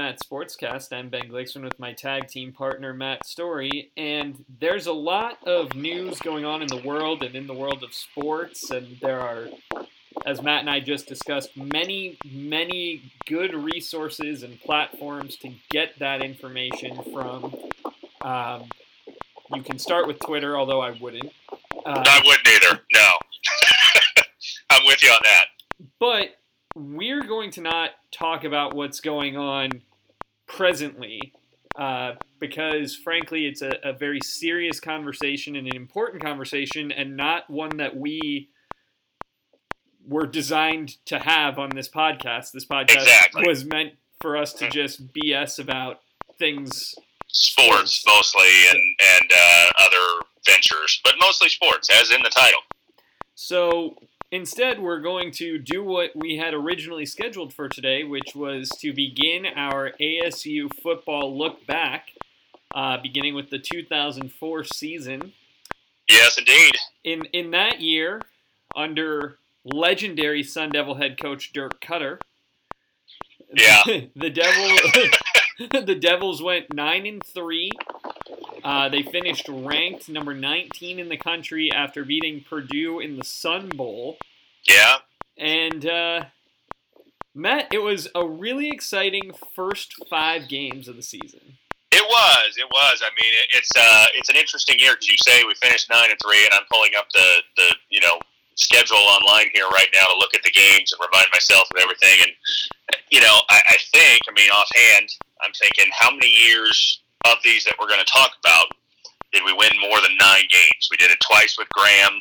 Matt Sportscast. I'm Ben Glickson with my tag team partner Matt Story, and there's a lot of news going on in the world and in the world of sports, and there are, as Matt and I just discussed, many, many good resources and platforms to get that information from. Um, you can start with Twitter, although I wouldn't. Uh, I wouldn't either. No, I'm with you on that. But we're going to not talk about what's going on presently uh, because, frankly, it's a, a, very serious conversation and an important conversation, and not one that we were designed to have on this podcast. This podcast exactly. was meant for us to just BS about things. Sports, mostly, and, and uh, other ventures, but mostly sports, as in the title. So Instead, we're going to do what we had originally scheduled for today, which was to begin our ASU football look back, uh, beginning with the 2004 season. Yes, indeed. In in that year, under legendary Sun Devil head coach Dirk Koetter, yeah, the Devil, the Devils went nine and three. Uh, they finished ranked number 19 in the country after beating Purdue in the Sun Bowl. Yeah. And uh, Matt, it was a really exciting first five games of the season. It was. It was. I mean, it's uh, it's an interesting year because you say we finished nine and three, and I'm pulling up the the you know schedule online here right now to look at the games and remind myself of everything. And you know, I, I think, I mean, offhand, I'm thinking, how many years of these that we're going to talk about did we win more than nine games? We did it twice with Graham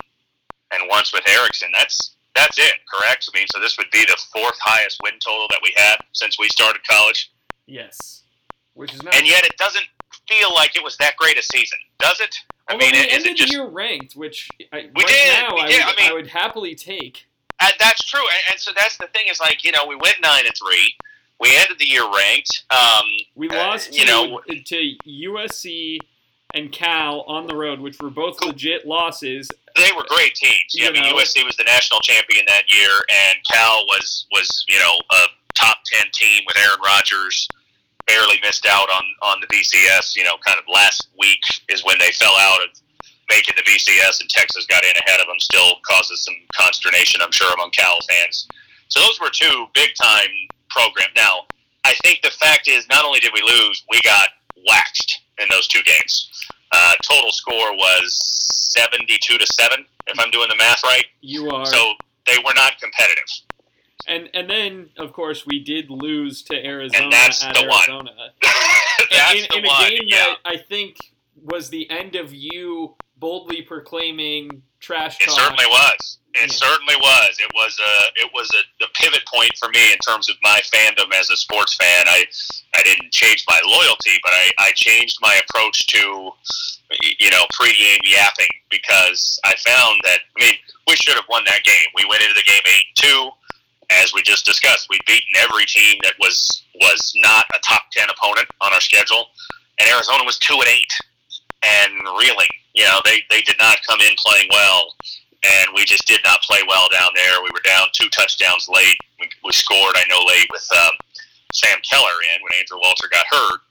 and once with Erickson. That's that's it, correct? I mean, so this would be the fourth highest win total that we had since we started college. Yes, which is not. And yet, it doesn't feel like it was that great a season, does it? I mean, we is it just year ranked, which I, we right did, now we I, did. Would, I, mean, I would happily take. And that's true, and, and, so that's the thing is like you know we went nine and three. We ended the year ranked. Um, we lost, uh, you to, know, to USC and Cal on the road, which were both legit losses. They were great teams. Yeah, I mean. USC was the national champion that year, and Cal was was you know a top ten team with Aaron Rodgers. Barely missed out on on the BCS. You know, kind of last week is when they fell out of making the BCS, and Texas got in ahead of them. Still causes some consternation, I'm sure, among Cal fans. So those were two big time programs. Now, I think the fact is, not only did we lose, we got waxed in those two games. Uh, total score was 72 to 7, if I'm doing the math right. You are. So they were not competitive. And and then, of course, we did lose to Arizona and that's at the Arizona. One. that's in, the in a one. game yeah. that I think was the end of you boldly proclaiming trash talk. It certainly was. It certainly was. It was a it was a, a, pivot point for me in terms of my fandom as a sports fan. I I didn't change my loyalty, but I, I changed my approach to you know pregame yapping because I found that I mean we should have won that game. We went into the game eight two, as we just discussed. We'd beaten every team that was was not a top ten opponent on our schedule, and Arizona was two and eight and reeling. You know they they did not come in playing well and we just did not play well down there. We were down two touchdowns late. We, we scored, I know, late with um, Sam Keller in when Andrew Walter got hurt,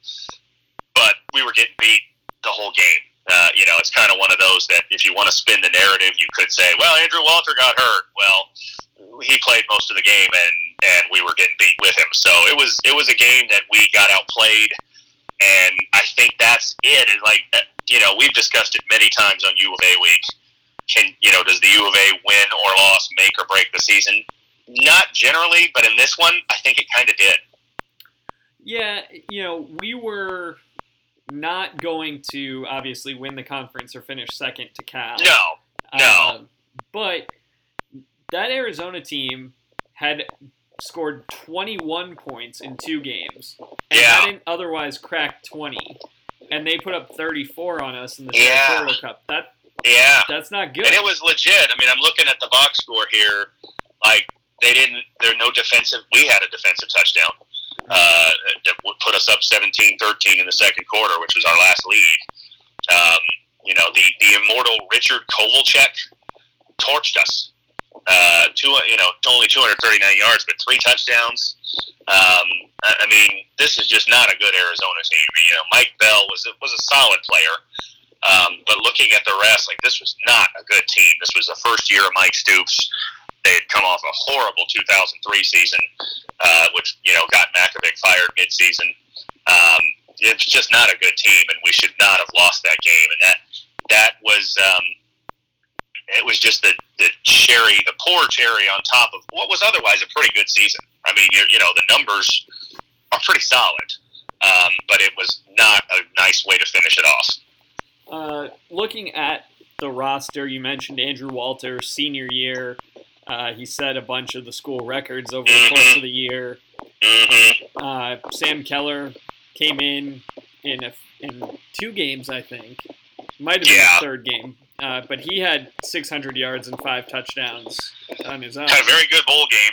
but we were getting beat the whole game. Uh, you know, it's kind of one of those that if you want to spin the narrative, you could say, well, Andrew Walter got hurt. Well, he played most of the game, and and we were getting beat with him. So it was it was a game that we got outplayed, and I think that's it. And like uh, you know, we've discussed it many times on U of A week can you know does the U of A win or loss make or break the season? Not generally, but in this one, I think it kind of did. Yeah, you know, we were not going to obviously win the conference or finish second to Cal. No, no. Uh, but that Arizona team had scored 21 points in two games and yeah. hadn't otherwise cracked 20. And they put up 34 on us in the yeah. Cup. That yeah, that's not good. And it was legit. I mean, I'm looking at the box score here. Like they didn't. There are no defensive. We had a defensive touchdown uh, that put us up 17-13 in the second quarter, which was our last lead. Um, you know, the the immortal Richard Kovalcheck torched us. uh, two, you know, only 239 yards, but three touchdowns. Um, I mean, this is just not a good Arizona team. You know, Mike Bell was a, was a solid player, um, but looking at the rest, like this was not a good team. This was the first year of Mike Stoops. They had come off a horrible 2003 season, uh, which you know got Mackovic fired midseason. Um, it's just not a good team, and we should not have lost that game. And that that was um, it was just the, the cherry, the poor cherry on top of what was otherwise a pretty good season. I mean, you, you know, the numbers are pretty solid, um, but it was not a nice way to finish it off. Uh, looking at the roster, you mentioned Andrew Walter, senior year. Uh, he set a bunch of the school records over the course of the year. Uh, Sam Keller came in in a, in two games, I think. Might have been Yeah. the third game, uh, but he had 600 yards and five touchdowns on his own. Had a very good bowl game.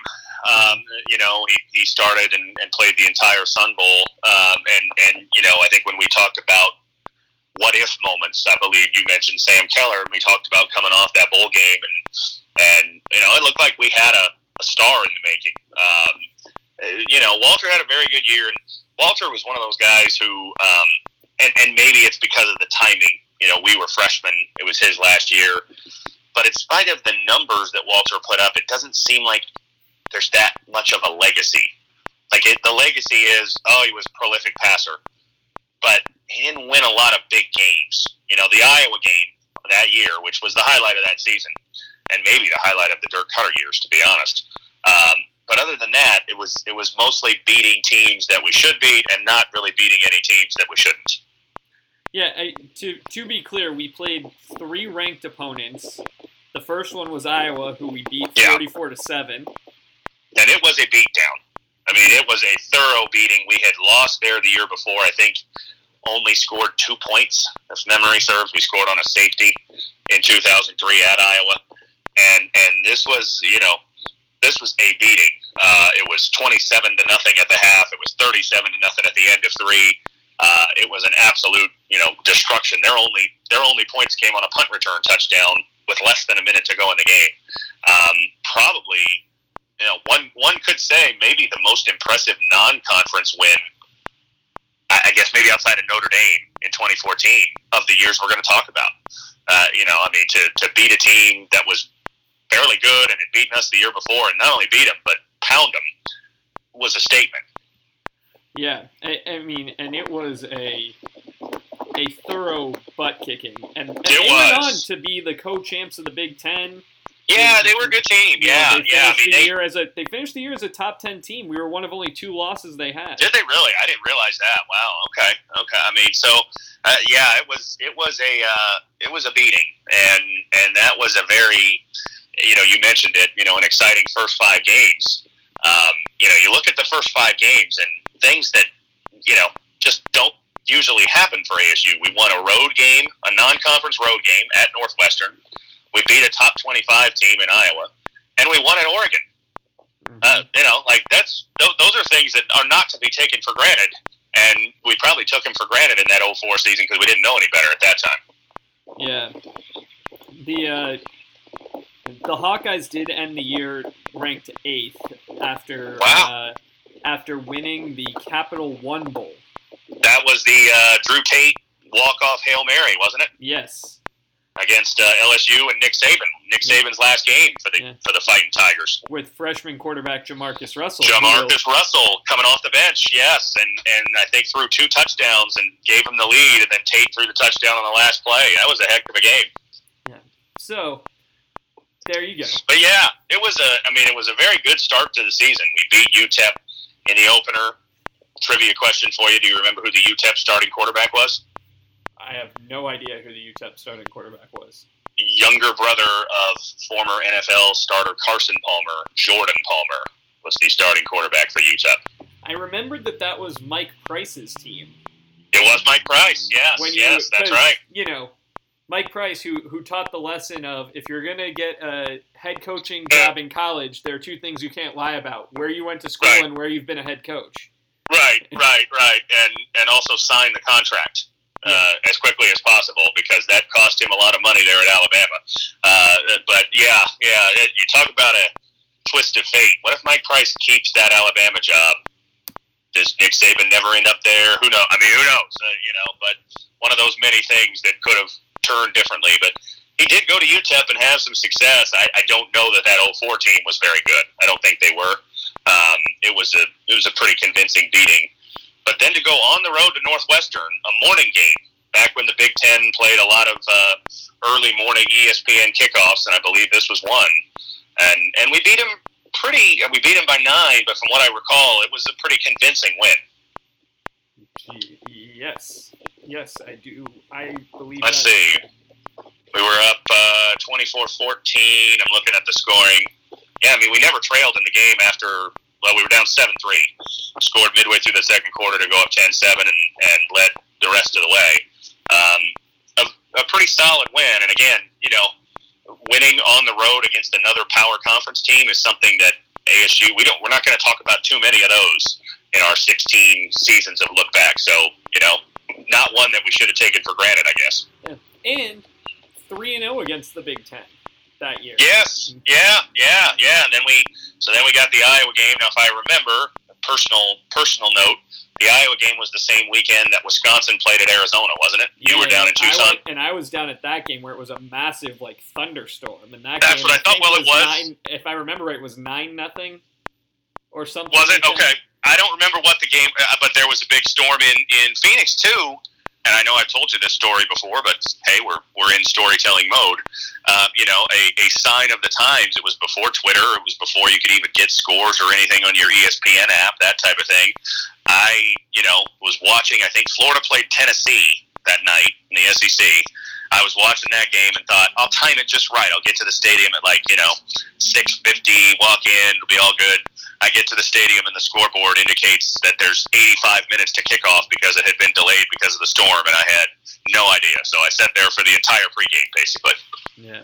Um, you know, he, he started and, and played the entire Sun Bowl. Um, and, and, you know, I think when we talked about what if moments, I believe you mentioned Sam Keller, and we talked about coming off that bowl game. And, and you know, it looked like we had a, a star in the making. Um, uh, you know, Walter had a very good year. And Walter was one of those guys who, um, and, and maybe it's because of the timing. You know, we were freshmen. It was his last year. But in spite of the numbers that Walter put up, it doesn't seem like there's that much of a legacy. Like it, the legacy is, oh, he was a prolific passer, but he didn't win a lot of big games. You know, the Iowa game that year, which was the highlight of that season, and maybe the highlight of the Dirk Koetter years, to be honest. Um, but other than that, it was it was mostly beating teams that we should beat, and not really beating any teams that we shouldn't. Yeah, I, to to be clear, we played three ranked opponents. The first one was Iowa, who we beat 44 to seven. and it was a beatdown. I mean, it was a thorough beating. We had lost there the year before. I think only scored two points, if memory serves. We scored on a safety in 2003 at Iowa, and and this was you know this was a beating. Uh, it was 27 to nothing at the half. It was 37 to nothing at the end of three. Uh, it was an absolute you know destruction. Their only their only points came on a punt return touchdown with less than a minute to go in the game. Um, probably you know, one one could say maybe the most impressive non-conference win. I, I guess maybe outside of Notre Dame in 2014 of the years we're going to talk about. Uh, you know, I mean, to to beat a team that was fairly good and had beaten us the year before, and not only beat them but pound them, was a statement. Yeah, I, I mean, and it was a a thorough butt kicking, and, and It they went on to be the co-champs of the Big Ten. Yeah, they were a good team. Know, Yeah, they yeah. I finished mean, the they year as a they finished the year as a top ten team. We were one of only two losses they had. Did they really? I didn't realize that. Wow. Okay. Okay. I mean, so uh, yeah, it was it was a uh, it was a beating, and and that was a very you know you mentioned it. You know, an exciting first five games. Um, you know, you look at the first five games and things that you know just don't usually happen for ASU. We won a road game, a non-conference road game at Northwestern. We beat a top twenty-five team in Iowa, and we won at Oregon Mhm. uh, you know, like that's th- those are things that are not to be taken for granted, and we probably took them for granted in that 04 season because we didn't know any better at that time. Yeah. The uh, the Hawkeyes did end the year ranked eighth after Wow. uh, after winning the Capital One Bowl. That was the uh, Drew Tate walk-off hail mary, wasn't it, Yes. Against uh, LSU and Nick Saban? Nick. Saban's last game for the Yeah. for the Fighting Tigers. With freshman quarterback Jamarcus Russell. Jamarcus Russell coming off the bench, yes, and and I think threw two touchdowns and gave him the lead, and then Tate threw the touchdown on the last play. That was a heck of a game. Yeah. So there you go. But yeah, it was a. I mean, it was a very good start to the season. We beat UTEP in the opener. Trivia question for you: Do you remember who the UTEP starting quarterback was? I have no idea who the UTEP starting quarterback was. Younger brother of former NFL starter Carson Palmer, Jordan Palmer, was the starting quarterback for UTEP. I remembered that that was Mike Price's team. It was Mike Price. Yes, When you- yes, that's right. You know, Mike Price, who who taught the lesson of if you're gonna get a head coaching job in college, there are two things you can't lie about: where you went to school Right. and where you've been a head coach. Right, right, right, and and also sign the contract. Uh, as quickly as possible because that cost him a lot of money there at Alabama. Uh, but yeah, yeah, it, you talk about a twist of fate. What if Mike Price keeps that Alabama job? Does Nick Saban never end up there? Who knows? I mean, who knows? Uh, you know, but one of those many things that could have turned differently. But he did go to UTEP and have some success. I, I don't know that that 04 team was very good. I don't think they were. Um, it was a it was a pretty convincing beating. But then to go on the road to Northwestern, a morning game, back when the Big Ten played a lot of uh, early morning ESPN kickoffs, and I believe this was one. And and we beat him pretty. We beat him by nine, but from what I recall, it was a pretty convincing win. Yes, yes, I do. I believe. Let's see. We were up uh, 24-14. I'm looking at the scoring. Yeah, I mean, we never trailed in the game after well, we were down 7 3. Scored midway through the second quarter to go up 10 7 and, and led the rest of the way. Um, a, a pretty solid win. And again, you know, winning on the road against another power conference team is something that ASU, we don't, we're not going to talk about too many of those in our 16 seasons of look back. So, you know, not one that we should have taken for granted, I guess. Yeah. And 3 and 0 against the Big Ten that year. Yes, yeah, yeah, yeah. And then we so then we got the Iowa game. Now, if I remember, personal personal note, the Iowa game was the same weekend that Wisconsin played at Arizona, wasn't it? You were down in Tucson, and I was down at that game where it was a massive like thunderstorm, and that that's game, what I thought. Well, it was. Nine, if I remember right, it was nine nothing or something. Was it like okay? I don't remember what the game, uh, but there was a big storm in in Phoenix too and I know I've told you this story before, but hey, we're, we're in storytelling mode. Uh, you know, a, a sign of the times. It was before Twitter. It was before you could even get scores or anything on your ESPN app, that type of thing. I, you know, was watching. I think Florida played Tennessee that night in the SEC. I was watching that game and thought, I'll time it just right. I'll get to the stadium at like you know six fifty. Walk in, it'll be all good. I get to the stadium and the scoreboard indicates that there's 85 minutes to kick off because it had been delayed because of the storm, and I had no idea. So I sat there for the entire pregame, basically. Yeah.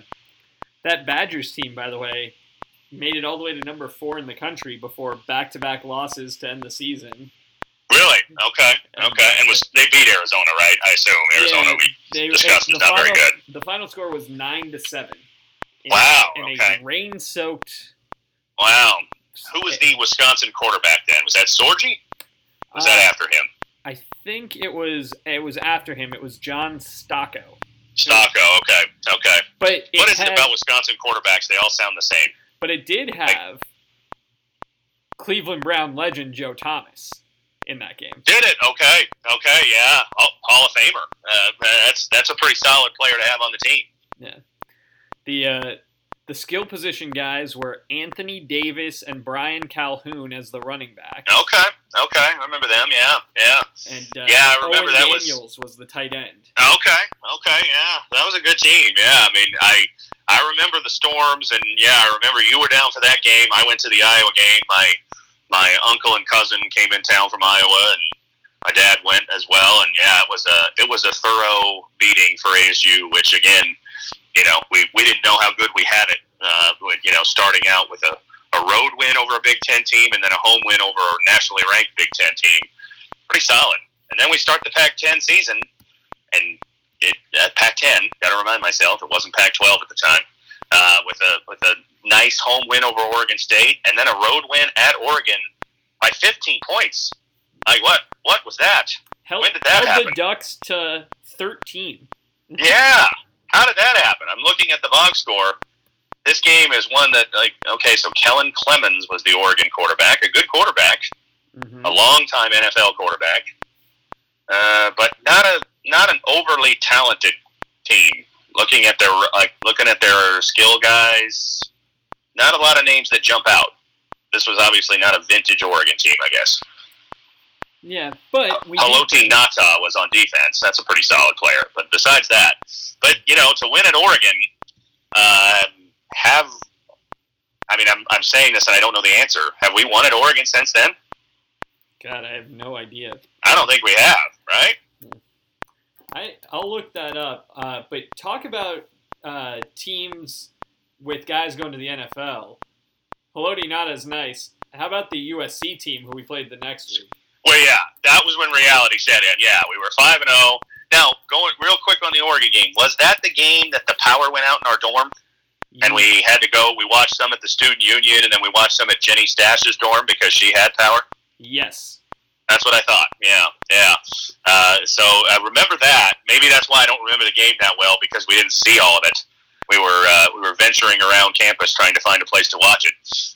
That Badgers team, by the way, made it all the way to number four in the country before back-to-back losses to end the season. Really? Okay. Okay. And was they beat Arizona, right? I assume Arizona. Yeah, we they, discussed is not final, very good. The final score was nine to seven. In, wow. In okay. a rain-soaked. Wow. Who was the Wisconsin quarterback then? Was that Sorgi? Was uh, that after him? I think it was. It was after him. It was John Stocco. Stocco. Okay. Okay. But what is had, it about Wisconsin quarterbacks? They all sound the same. But it did have like, Cleveland Brown legend Joe Thomas in that game. Did it? Okay. Okay. Yeah. Hall of Famer. Uh, that's that's a pretty solid player to have on the team. Yeah. The uh, the skill position guys were Anthony Davis and Brian Calhoun as the running back. Okay, okay, I remember them. Yeah, yeah, and uh, yeah, I remember Owen that Daniels was was the tight end. Okay, okay, yeah, that was a good team. Yeah, I mean, I I remember the storms, and yeah, I remember you were down for that game. I went to the Iowa game. My my uncle and cousin came in town from Iowa, and my dad went as well. And yeah, it was a it was a thorough beating for ASU, which again you know, we, we didn't know how good we had it. Uh, you know, starting out with a, a road win over a Big Ten team and then a home win over a nationally ranked Big Ten team. Pretty solid. And then we start the Pac 10 season, and it uh, Pac 10, got to remind myself, it wasn't Pac 12 at the time, uh, with, a, with a nice home win over Oregon State and then a road win at Oregon by 15 points. Like, what? What was that? Held, when did that held happen? the Ducks to 13. yeah. How did that happen? I'm looking at the box score. This game is one that, like, okay, so Kellen Clemens was the Oregon quarterback, a good quarterback, mm-hmm. a long time NFL quarterback, uh, but not a not an overly talented team. Looking at their like looking at their skill guys, not a lot of names that jump out. This was obviously not a vintage Oregon team, I guess. Yeah, but we Haloti Ngata was on defense. That's a pretty solid player. But besides that, but you know, to win at Oregon, uh, have I mean, I'm I'm saying this and I don't know the answer. Have we won at Oregon since then? God, I have no idea. I don't think we have. Right? I I'll look that up. Uh, but talk about uh, teams with guys going to the NFL. Haloti Ngata is nice. How about the USC team who we played the next week? Well, yeah, that was when reality set in. Yeah, we were five and zero, oh, Now, going real quick on the Oregon game, was that the game that the power went out in our dorm? and we had to go. We watched some at the student union, and then we watched some at Jenny Stash's dorm because she had power. Yes, that's what I thought. Yeah, yeah. Uh, so I remember that. Maybe that's why I don't remember the game that well because we didn't see all of it. We were uh, we were venturing around campus trying to find a place to watch it.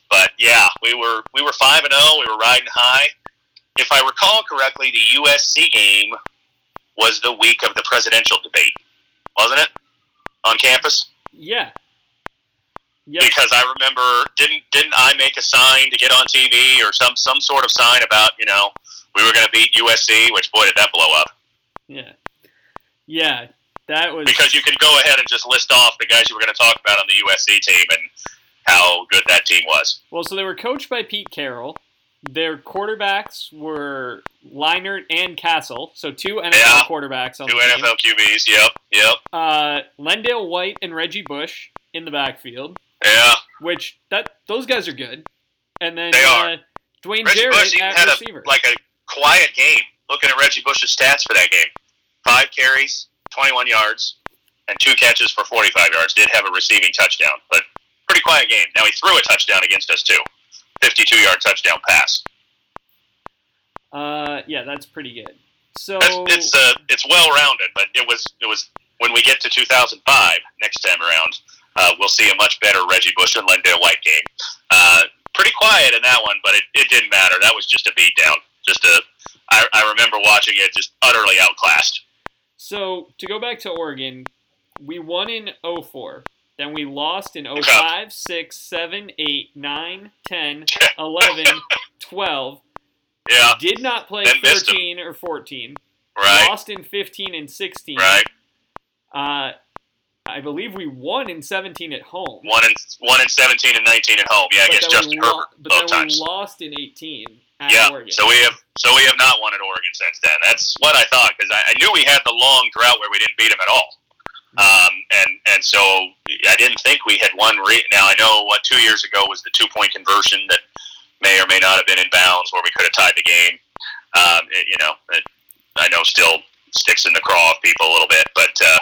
But yeah, we were we were five and zero. We were riding high. If I recall correctly, the USC game was the week of the presidential debate, wasn't it? On campus. Yeah, Yep. Because I remember didn't didn't I make a sign to get on TV or some some sort of sign about you know we were going to beat USC, which boy did that blow up. Yeah, yeah, that was because you could go ahead and just list off the guys you were going to talk about on the USC team and how good that team was. Well, so they were coached by Pete Carroll. Their quarterbacks were Leinart and Castle, so two NFL yeah, quarterbacks on two NFL team. QBs. Yep, yep. Uh, LenDale White and Reggie Bush in the backfield. Yeah. Which that those guys are good. And then they are. Uh, Dwayne Reggie Jarrett Bush at had receiver. A, like a quiet game. Looking at Reggie Bush's stats for that game, five carries, 21 yards, and two catches for 45 yards. Did have a receiving touchdown, but pretty quiet game. Now he threw a touchdown against us too, 52 yard touchdown pass. Uh, yeah, that's pretty good. So it's it's, uh, it's well rounded, but it was it was when we get to 2005 next time around uh, we'll see a much better Reggie Bush and LenDale White game. Uh, pretty quiet in that one, but it, it didn't matter. That was just a beatdown. Just a, I, I remember watching it just utterly outclassed. So to go back to Oregon, we won in 04. Then we lost in 05, 6, 7, 8, 9, 10, 11, 12. Yeah. Did not play then 13 or 14. Right. Lost in 15 and 16. Right. Uh, I believe we won in 17 at home. One in one in 17 and 19 at home. Yeah, but against Justin lo- Herbert but both then times. we lost in 18 yeah, Oregon. so we have so we have not won at Oregon since then. That's what I thought because I, I, knew we had the long drought where we didn't beat them at all. Um, and and so I didn't think we had won. Re- now I know what two years ago was the two point conversion that may or may not have been in bounds where we could have tied the game. Um, it, you know, it, I know still sticks in the craw of people a little bit, but uh,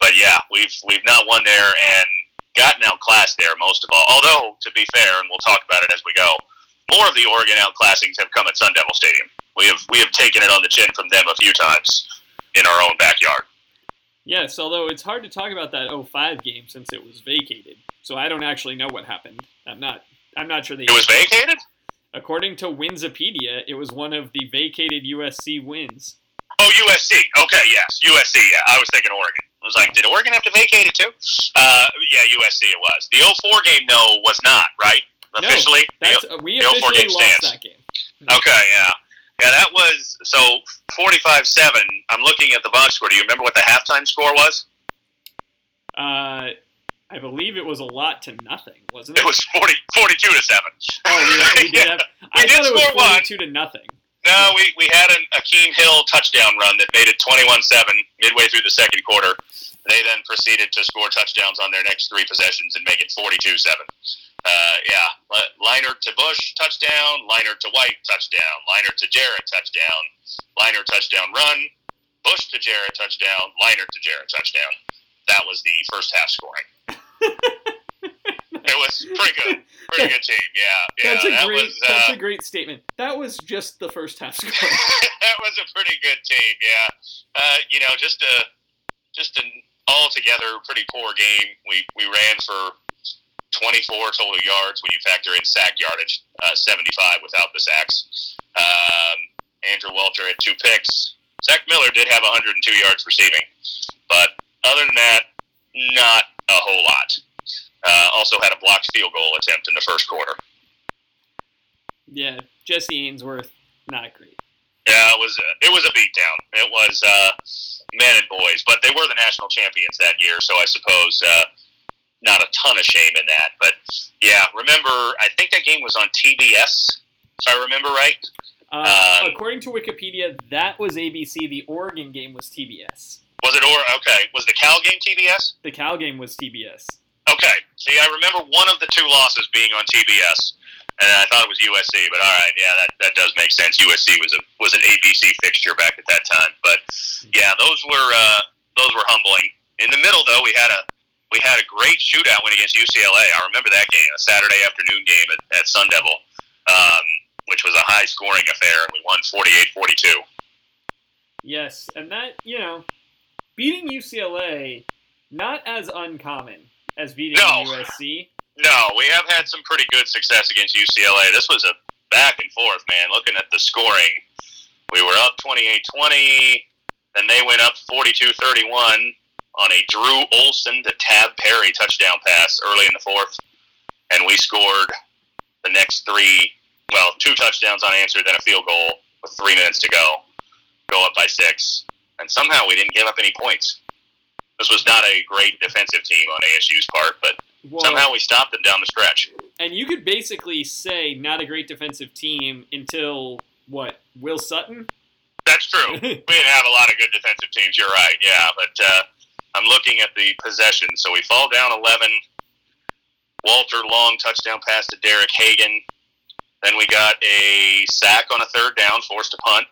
but yeah, we've we've not won there and gotten outclassed there most of all. Although to be fair, and we'll talk about it as we go, more of the Oregon outclassings have come at Sun Devil Stadium. We have we have taken it on the chin from them a few times in our own backyard. Yes, although it's hard to talk about that 05 game since it was vacated. So I don't actually know what happened. I'm not I'm not sure they It was vacated? According to Winsipedia, it was one of the vacated USC wins. Oh, USC. Okay, yes, USC. Yeah, I was thinking Oregon. I was like, did Oregon have to vacate it too? Uh, yeah, USC it was. The 04 game, no, was not, right? Officially? No, that's, the, we officially the 04 game lost stands. that game. Okay, yeah. Yeah, that was, so 45-7. I'm looking at the box score. Do you remember what the halftime score was? Uh, I believe it was a lot to nothing, wasn't it? It was 40, 42 to 7. Oh, we, we did have, I we thought did it was 42 one. to nothing. No, we, we had an Hakim Hill touchdown run that made it 21 7 midway through the second quarter. They then proceeded to score touchdowns on their next three possessions and make it 42 7. Uh, yeah, Leinart to Bush, touchdown. Leinart to White, touchdown. Leinart to Jarrett, touchdown. Leinart touchdown run. Bush to Jarrett, touchdown. Leinart to Jarrett, touchdown. That was the first half scoring. it was pretty good. Pretty good team. Yeah. yeah that's a that great. Was, uh, that's a great statement. That was just the first half score. that was a pretty good team. Yeah. Uh, you know, just a just an altogether pretty poor game. We we ran for 24 total yards when you factor in sack yardage, uh, 75 without the sacks. Um, Andrew Walter had two picks. Zach Miller did have 102 yards receiving, but other than that, not a whole lot. Uh, also had a blocked field goal attempt in the first quarter. Yeah, Jesse Ainsworth, not great. Yeah, it was a, it was a beatdown. It was uh, men and boys, but they were the national champions that year, so I suppose uh, not a ton of shame in that. But yeah, remember, I think that game was on TBS, if I remember right. Uh, um, according to Wikipedia, that was ABC. The Oregon game was TBS. Was it or okay? Was the Cal game TBS? The Cal game was TBS. Okay. See, I remember one of the two losses being on TBS, and I thought it was USC. But all right, yeah, that, that does make sense. USC was a was an ABC fixture back at that time. But yeah, those were uh, those were humbling. In the middle, though, we had a we had a great shootout win against UCLA. I remember that game, a Saturday afternoon game at, at Sun Devil, um, which was a high scoring affair, and we won 48-42. Yes, and that you know, beating UCLA not as uncommon as beating No. USC. No, we have had some pretty good success against UCLA. This was a back and forth, man. Looking at the scoring, we were up 28-20, then they went up 42-31 on a Drew Olson to Tab Perry touchdown pass early in the fourth, and we scored the next three, well, two touchdowns unanswered, then a field goal with three minutes to go, go up by six, and somehow we didn't give up any points. This was not a great defensive team on ASU's part, but somehow we stopped them down the stretch. and you could basically say not a great defensive team until what? Will Sutton? That's true. we didn't have a lot of good defensive teams. You're right. Yeah, but uh, I'm looking at the possession. So we fall down 11. Walter long touchdown pass to Derek Hagan. Then we got a sack on a third down, forced a punt.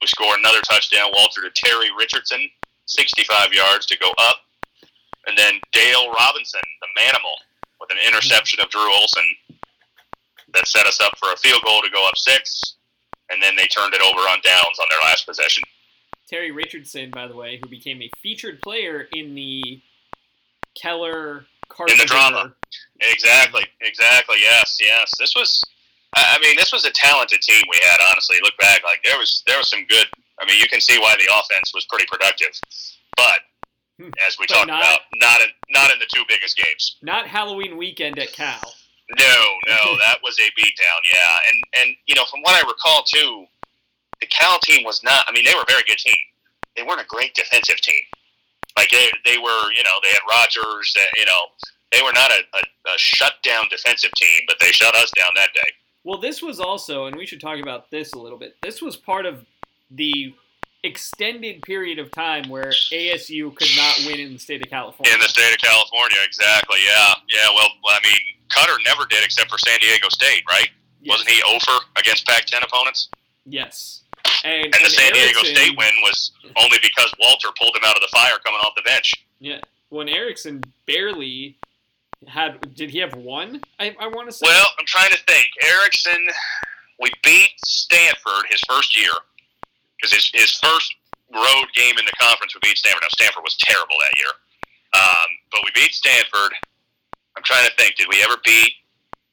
We score another touchdown. Walter to Terry Richardson, 65 yards to go up. And then Dale Robinson, the manimal, with an interception of Drew Olson that set us up for a field goal to go up six. And then they turned it over on downs on their last possession. Terry Richardson, by the way, who became a featured player in the Keller Carpenter. drama. Exactly, exactly. Yes, yes. This was, I I mean, this was a talented team we had. Honestly, look back, like there was there was some good. I mean, you can see why the offense was pretty productive, but Hmm. as we But talked not- about, not in not in the two biggest games. Not Halloween weekend at Cal. No, no, that was a beatdown. Yeah, and and you know, from what I recall too, the Cal team was not. I mean, they were a very good team. They weren't a great defensive team. Like they they were, you know, they had Rodgers. uh, You know, they were not a, a, a shutdown defensive team, but they shut us down that day. Well, this was also, and we should talk about this a little bit. This was part of the extended period of time where ASU could not win in the state of California. In the state of California, exactly. Yeah, yeah. Well, I mean, Koetter never did except for San Diego State, right? Yes. Wasn't he over against Pac-10 opponents? Yes. And, And the San Diego State win was only because Walter pulled him out of the fire coming off the bench. Yeah. When Erickson barely had, did he have one? I, I want to say. Well, I'm trying to think. Erickson, we beat Stanford his first year because his, his first road game in the conference we beat Stanford. Now Stanford was terrible that year, um, but we beat Stanford. I'm trying to think. Did we ever beat?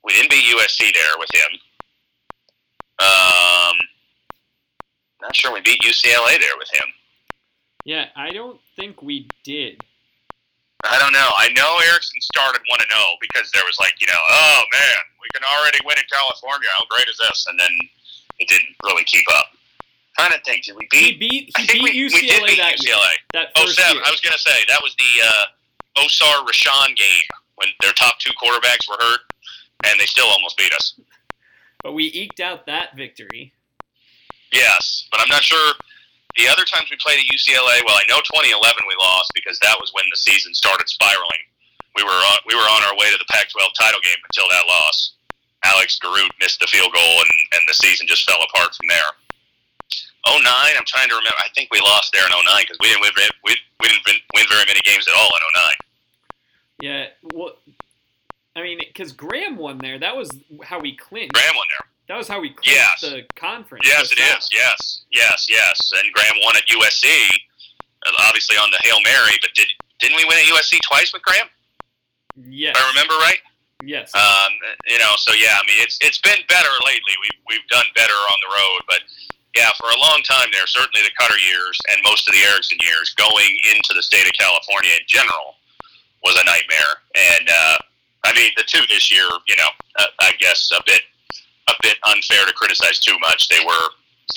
We didn't beat USC there with him. Um, not sure we beat UCLA there with him. yeah, I don't think we did. I don't know. I know Erickson started one and zero because there was like you know, oh man, we can already win in California. How great is this? And then it didn't really keep up. Trying to think, did we He beat? beat I he think beat we, UCLA we did beat that. UCLA. That Oh first seven. year. I was gonna say that was the uh, Osaar Rasshan game when their top two quarterbacks were hurt, and they still almost beat us. But we eked out that victory. Yes, but I'm not sure. The other times we played at UCLA, well, I know 2011 we lost because that was when the season started spiraling. We were on, we were on our way to the Pac-12 title game until that loss. Alex Garoutte missed the field goal, and, and the season just fell apart from there. 09, I'm trying to remember. I think we lost there in 09 because we didn't win, we, we didn't win, win very many games at all in 09. Yeah. Well, I mean, because Graham won there. That was how we clinched. Graham won there. That was how we clinched Yes. the conference. Yes, it Yes, yes, yes. And Graham won at USC, uh, obviously on the Hail Mary. But did didn't we win at USC twice with Graham? Yes. If I remember right. Yes. Um, you know, so yeah, I mean, it's it's been better lately. We've we've done better on the road, but yeah, for a long time there, certainly the Koetter years and most of the Erickson years, going into the state of California in general, was a nightmare. And uh, I mean, the two this year, you know, uh, I guess a bit a bit unfair to criticize too much. They were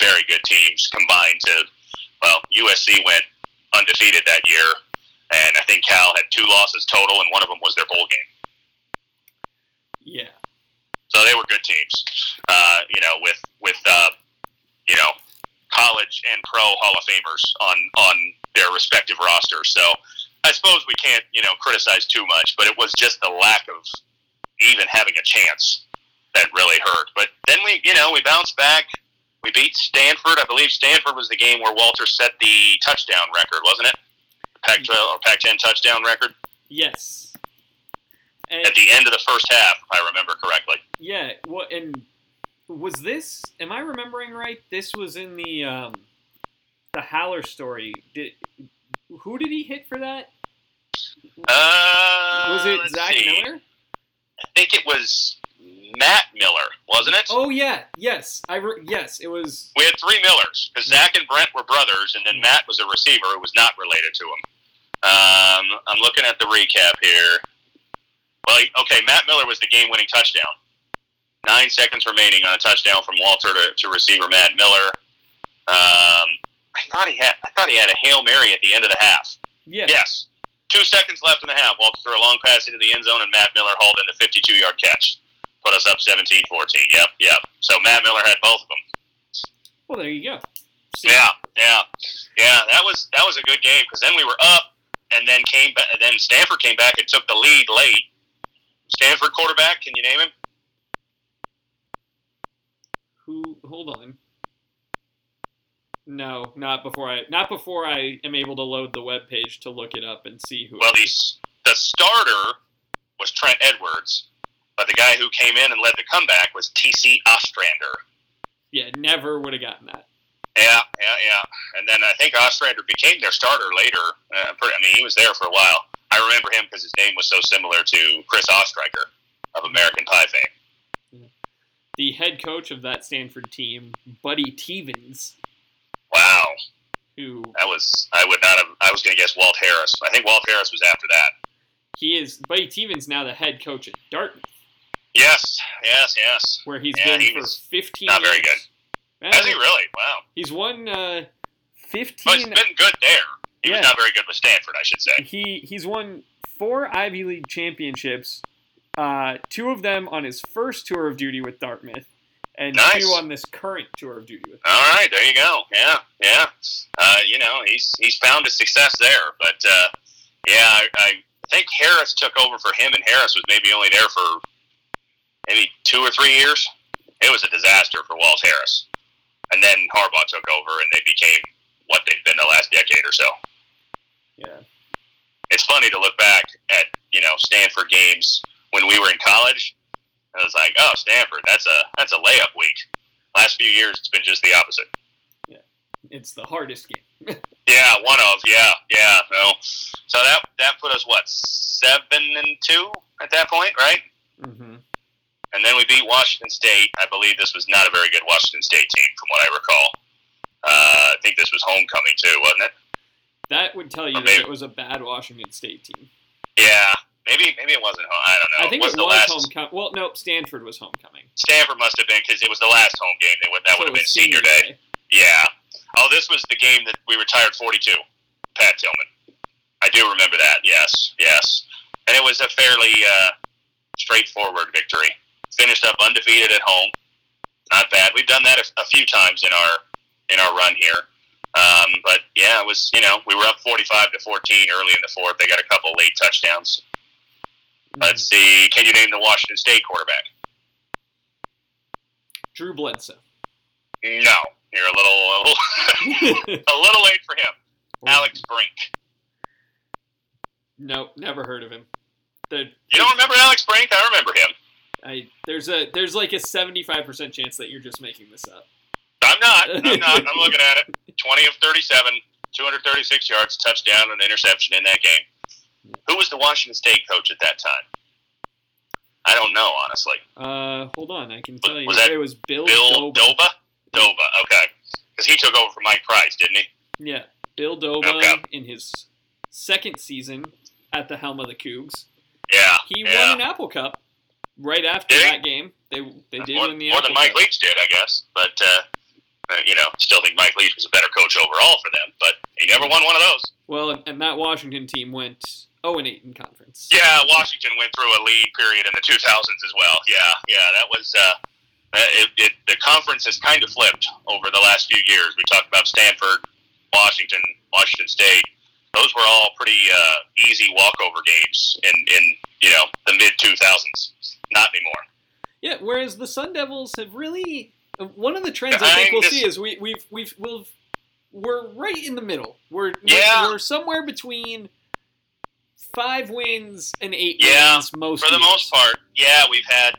very good teams combined to. Well, USC went undefeated that year, and I think Cal had two losses total, and one of them was their bowl game. yeah. So they were good teams, uh, you know, with with uh, you know college and pro Hall of Famers on on their respective rosters. So I suppose we can't you know criticize too much, but it was just the lack of even having a chance that really hurt. But then we you know we bounced back. We beat Stanford. I believe Stanford was the game where Walter set the touchdown record, wasn't it? Pac-12 or Pac-10 touchdown record. Yes. And, At the end of the first half, if I remember correctly. yeah. What and was this? Am I remembering right? This was in the um, the Haller story. Did who did he hit for that? Uh, Was it Zach see. Miller? I think it was Matt Miller, wasn't it? Oh yeah. Yes. I re- yes. It was. We had three Millers because Zach and Brent were brothers, and then Matt was a receiver who was not related to him. Um, I'm looking at the recap here. Well, okay, Matt Miller was the game-winning touchdown. Nine seconds remaining on a touchdown from Walter to, to receiver Matt Miller. Um, I thought he had. I thought he had a hail mary at the end of the half. Yeah. Yes. Two seconds left in the half. Walter threw a long pass into the end zone, and Matt Miller hauled in the 52-yard catch. Put us up 17-14. Yep, yep. So Matt Miller had both of them. Well, there you go. See, Yeah, yeah, yeah. That was that was a good game because then we were up, and then came back. And then Stanford came back and took the lead late. Stanford quarterback, can you name him? Who? Hold on. No, not before I not before I am able to load the web page to look it up and see who. Well, the the starter was Trent Edwards, but the guy who came in and led the comeback was T.C. Ostrander. Yeah, never would have gotten that. Yeah, yeah, yeah. And then I think Ostrander became their starter later. Uh, pretty- I mean, he was there for a while. I remember him because his name was so similar to Chris Ostreicher of American Pie fame. The head coach of that Stanford team, Buddy Teevens, Wow, who that was I would not have. I was going to guess Walt Harris. I think Walt Harris was after that. he is Buddy Teevens now the head coach at Dartmouth, Yes, yes, yes. where he's Yeah, been he for 15 not very years. good. Has he really? Wow. He's won uh, But he's 15. been good there. He Yeah. was not very good with Stanford, I should say. He he's won four Ivy League championships, uh, two of them on his first tour of duty with Dartmouth, and Nice. two on this current tour of duty with. All right, there you go. Yeah, yeah. Uh, you know, he's he's found his success there. But uh, yeah, I, I think Harris took over for him, and Harris was maybe only there for maybe two or three years. It was a disaster for Walt Harris, and then Harbaugh took over, and they became what they've been the last decade or so. Yeah. It's funny to look back at you know Stanford games when we were in college. And I was like, oh, Stanford, that's a that's a layup week. Last few years, it's been just the opposite. Yeah, it's the hardest game. Yeah, one of yeah, yeah. No, so that that put us what seven and two at that point, right? hmm And then we beat Washington State. I believe this was not a very good Washington State team, from what I recall. Uh, I think this was homecoming too, wasn't it? That would tell you that it was a bad Washington State team. Yeah, maybe maybe it wasn't. home. I don't know. I think it was it the was last homecoming. Well, no, Stanford was homecoming. Stanford must have been because it was the last home game. They would that So would have been senior day. Yeah. Oh, this was the game that we retired 42. Pat Tillman. I do remember that. Yes, yes. And it was a fairly uh, straightforward victory. Finished up undefeated at home. Not bad. We've done that a, a few times in our in our run here. Um, but yeah, it was you know we were up 45 to 14 early in the fourth. They got a couple late touchdowns. Let's see. Can you name the Washington State quarterback? Drew Bledsoe. No, you're a little a little, a little late for him. Alex Brink. No, never heard of him. The, You don't remember Alex Brink? I remember him. I there's a there's like a 75% chance that you're just making this up. I'm not. I'm not. I'm looking at it. 20 of 37, 236 yards, touchdown, and interception in that game. Who was the Washington State coach at that time? I don't know, honestly. Uh, hold on, I can tell you. Was that it was Bill, Bill Doba. Doba? Doba, okay. Because he took over for Mike Price, didn't he? Yeah, Bill Doba Okay. in his second season at the helm of the Cougs. Yeah. He yeah. won an Apple Cup right after Did he? that game. They they did more, win the more Apple than Mike Cup. Leach did, I guess. But, uh, uh, you know, still think Mike Leach was a better coach overall for them. But he never won one of those. Well, and, and that Washington team went 0 and 8 in conference. Yeah, Washington went through a lead period in the 2000s as well. Yeah, yeah, that was. Uh, it, it, the conference has kind of flipped over the last few years. We talked about Stanford, Washington, Washington State. Those were all pretty uh, easy walkover games in, in you know the mid 2000s. Not anymore. Yeah, whereas the Sun Devils have really One of the trends I think we'll see is we we've we've we'll we're right in the middle. We're yeah. we're, we're somewhere between five wins and eight yeah, wins most for the years. most part. Yeah, we've had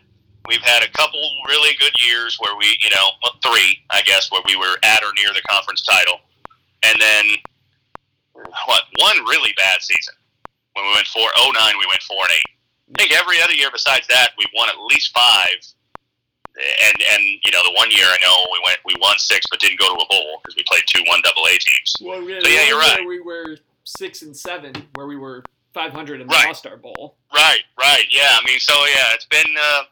we've had a couple really good years where we, you know, well, three, I guess, where we were at or near the conference title, and then what? One really bad season when we went four oh nine, we went four and eight. I think every other year besides that, we've won at least five. And and you know the one year I know we went we won six but didn't go to a bowl because we played two one double A teams. Well, we So, yeah, you're right. We were six and seven, where we were five hundred and Right. lost our bowl. Right, right, yeah. I mean, so yeah, it's been, uh,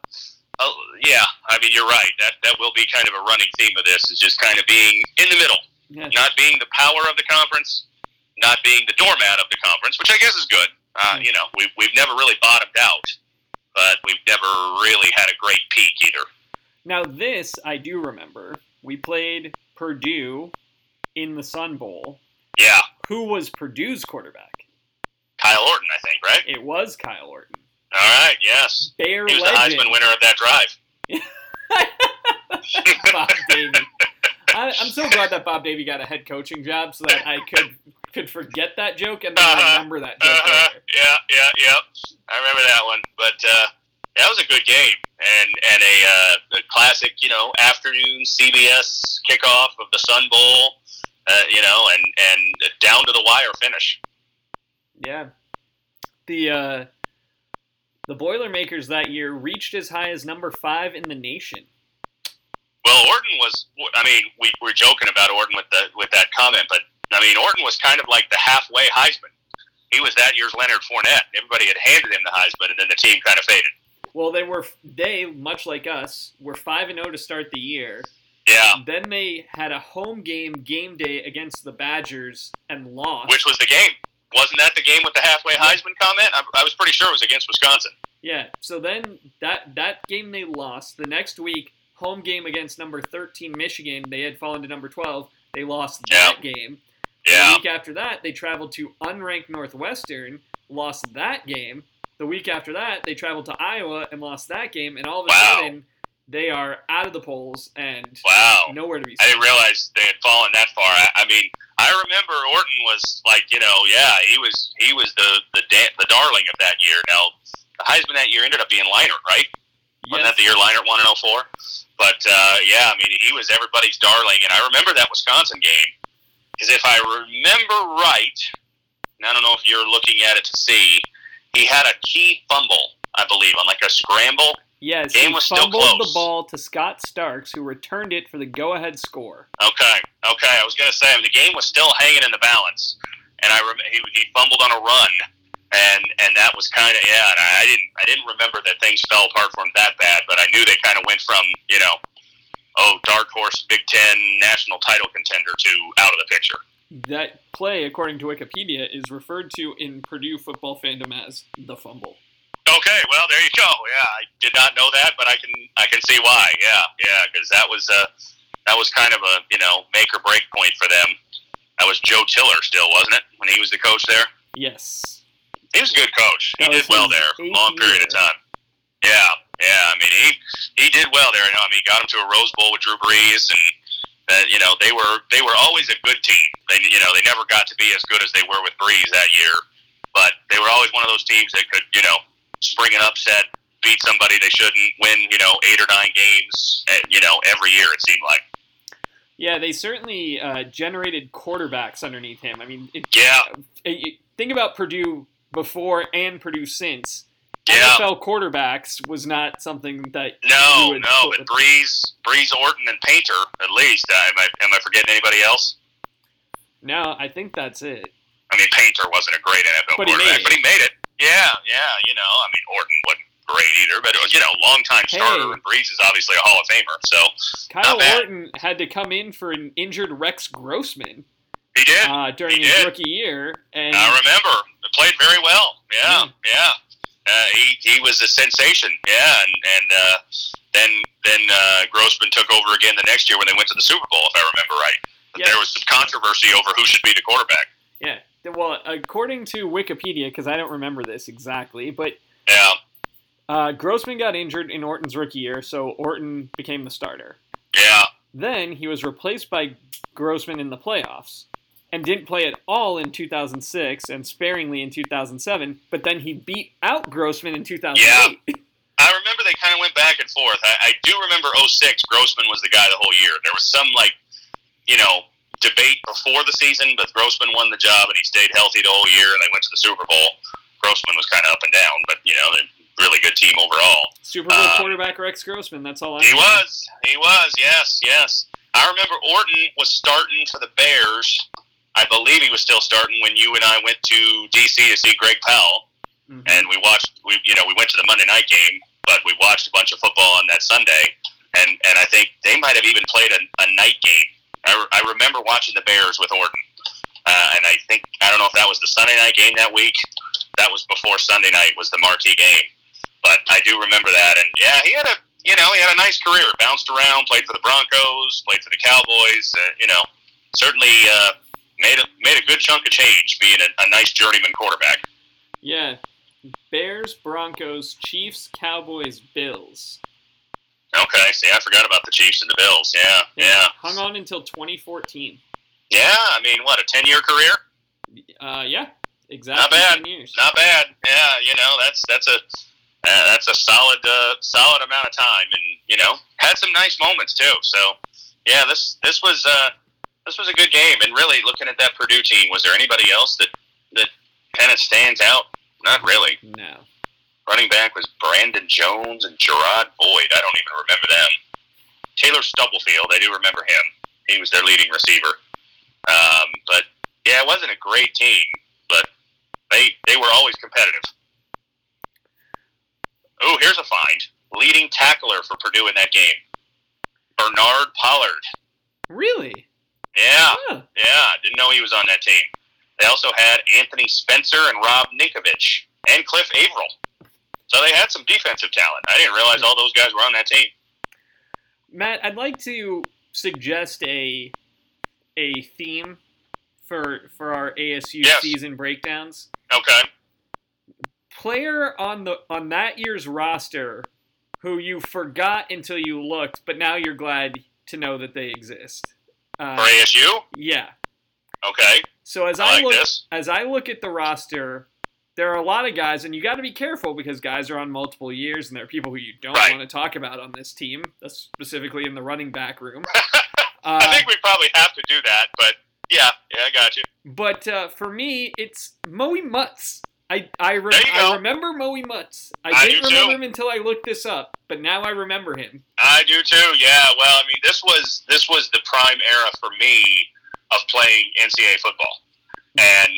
uh, yeah. I mean, you're right. That that will be kind of a running theme of this is just kind of being in the middle, Yeah. not being the power of the conference, not being the doormat of the conference, which I guess is good. Uh, Mm. You know, we've we've never really bottomed out, but we've never really had a great peak either. Now this I do remember. We played Purdue in the Sun Bowl. Yeah, Who was Purdue's quarterback? Kyle Orton, I think, right? It was Kyle Orton. All right, yes. Bear He was legend. the Heisman winner of that drive. Bob Davie. I, I'm so glad that Bob Davie got a head coaching job so that I could could forget that joke and then Uh-huh. remember that joke Uh-huh. Yeah, yeah, yeah. I remember that one. But uh, that was a good game and and a, uh, a classic, you know, afternoon CBS kickoff of the Sun Bowl. Uh, you know, and and down to the wire finish. Yeah. The uh, the Boilermakers that year reached as high as number five in the nation. Well, Orton was. I mean, we were joking about Orton with the with that comment, but I mean, Orton was kind of like the halfway Heisman. He was that year's Leonard Fournette. Everybody had handed him the Heisman, and then the team kind of faded. Well, they were they much like us were five and zero to start the year. Yeah, Then they had a home game game day against the Badgers and lost. which was the game? Wasn't that the game with the halfway Heisman comment? I, I was pretty sure it was against Wisconsin. Yeah. So then that that game they lost. The next week, home game against number 13 Michigan, they had fallen to number 12. They lost that game. Yeah, The week after that, they traveled to unranked Northwestern, lost that game. The week after that, they traveled to Iowa and lost that game. And all of a Wow. sudden, they are out of the polls and wow. nowhere to be I didn't realize they had fallen that far. I, I mean, remember Orton was like, you know, yeah, he was he was the the da- the darling of that year. Now, the Heisman that year ended up being Leinart, right? Wasn't that the year Leinart won in 04? But uh, yeah, I mean, he was everybody's darling, and I remember that Wisconsin game because if I remember right, and I don't know if you're looking at it to see, he had a key fumble, I believe, on like a scramble. Yes, Game he was still fumbled the ball to Scott Starks, who returned it for the go-ahead score. Okay, okay. I was gonna say I mean, the game was still hanging in the balance, and I rem- he, he fumbled on a run, and and that was kind of yeah. And I, I didn't I didn't remember that things fell apart for him that bad, but I knew they kind of went from you know, oh dark horse Big Ten national title contender to out of the picture. That play, according to Wikipedia, is referred to in Purdue football fandom as the fumble. Okay, well there you go. Yeah, I did not know that, but I can I can see why. Yeah, yeah, because that was uh that was kind of a you know make or break point for them. That was Joe Tiller still, wasn't it, when he was the coach there? Yes. He was a good coach. He That did well there, long period of time. Yeah, yeah. I mean, he he did well there. You know, I mean, he got him to a Rose Bowl with Drew Brees, and that you know they were they were always a good team. They you know they never got to be as good as they were with Brees that year, but they were always one of those teams that could you know spring an upset, beat somebody they shouldn't, win you know eight or nine games, eh, you know every year it seemed like. Yeah, they certainly uh, generated quarterbacks underneath him. I mean, it, Yeah, it- think about Purdue before and Purdue since. Yeah. NFL quarterbacks was not something that no, no, but Brees, Brees, Orton, and Painter at least. Uh, am I am I forgetting anybody else? No, I think that's it. I mean, Painter wasn't a great NFL But quarterback, it. but he made it. Yeah, yeah, you know, I mean, Orton wasn't great either, but it was, you know, longtime starter, Hey. and Brees is obviously a Hall of Famer, so Kyle Orton had to come in for an injured Rex Grossman he did. uh, during He his did. rookie year, and I remember. He played very well. Yeah, Yeah. yeah. Uh, he he was a sensation. Yeah, and and uh, then then uh, Grossman took over again the next year when they went to the Super Bowl, if I remember right. But Yeah. There was some controversy over who should be the quarterback. yeah. Well, according to Wikipedia, because I don't remember this exactly, but Yeah, uh, Grossman got injured in Orton's rookie year, so Orton became the starter. Yeah. Then he was replaced by Grossman in the playoffs and didn't play at all in 2006 and sparingly in 2007, but then he beat out Grossman in 2008. Yeah. I remember they kind of went back and forth. I, I do remember 06, Grossman was the guy the whole year. There was some, like, you know, debate before the season, but Grossman won the job and he stayed healthy the whole year and they went to the Super Bowl. Grossman was kind of up and down, but, you know, they're a really good team overall. Super Bowl Uh, quarterback Rex Grossman, that's all I He know. was. He was. Yes. Yes. I remember Orton was starting for the Bears. I believe he was still starting when you and I went to DC to see Greg Powell, Mhm. and we watched. We you know we went to the Monday night game, but we watched a bunch of football on that Sunday, and and I think they might have even played a, a night game. I, re- I remember watching the Bears with Orton, uh, and I think I don't know if that was the Sunday night game that week. That was before Sunday night was the marquee game, but I do remember that. And yeah, he had a you know he had a nice career. Bounced around, played for the Broncos, played for the Cowboys. Uh, you know, certainly uh, made a made a good chunk of change being a, a nice journeyman quarterback. Yeah. Bears, Broncos, Chiefs, Cowboys, Bills. Okay, see, I forgot about the Chiefs and the Bills. Yeah, yeah, Hung on until 2014. yeah. I mean, what a ten year career? Uh, yeah, exactly Not bad. 10 years. Not bad. Yeah, you know that's that's a uh, that's a solid uh, solid amount of time, and you know had some nice moments too. So yeah, this this was uh, this was a good game, and really looking at that Purdue team, was there anybody else that that kind of stands out? Not really. No. Running back was Brandon Jones and Jerod Void. I don't even remember them. Taylor Stubblefield, I do remember him. He was their leading receiver. Um, but yeah, it wasn't a great team, but they they were always competitive. Oh, here's a find. Leading tackler for Purdue in that game. Bernard Pollard. Really? Yeah, Huh. yeah, didn't know he was on that team. They also had Anthony Spencer and Rob Ninkovich and Cliff Avril. So they had some defensive talent. I didn't realize all those guys were on that team. Matt, I'd like to suggest a a theme for for our ASU Yes. season breakdowns. Okay. Player on the on that year's roster who you forgot until you looked, but now you're glad to know that they exist. For Uh, ASU? yeah. Okay. So as I I, like look this. as I look at the roster, there are a lot of guys, and you got to be careful because guys are on multiple years, and there are people who you don't Right. want to talk about on this team, that's specifically in the running back room. I Uh, think we probably have to do that, but yeah, yeah, I got you. but uh, for me, it's Moe Mutz. I I, re- I remember Moe Mutz. I, I didn't do too. remember him until I looked this up, but now I remember him. I do too. Yeah. Well, I mean, this was this was the prime era for me of playing NCAA football, and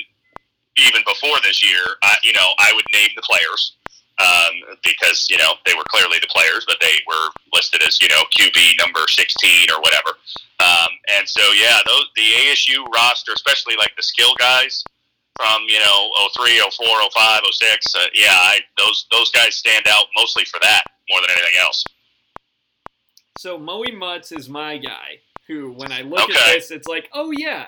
even before this year, I, you know, I would name the players um, because you know they were clearly the players, but they were listed as you know QB number sixteen or whatever. Um, and so yeah, those the ASU roster, especially like the skill guys from you know 03, 04, 05, 06. Uh, yeah, I, those those guys stand out mostly for that more than anything else. So Moe Mutz is my guy. Who, when I look Okay. at this, it's like, oh yeah,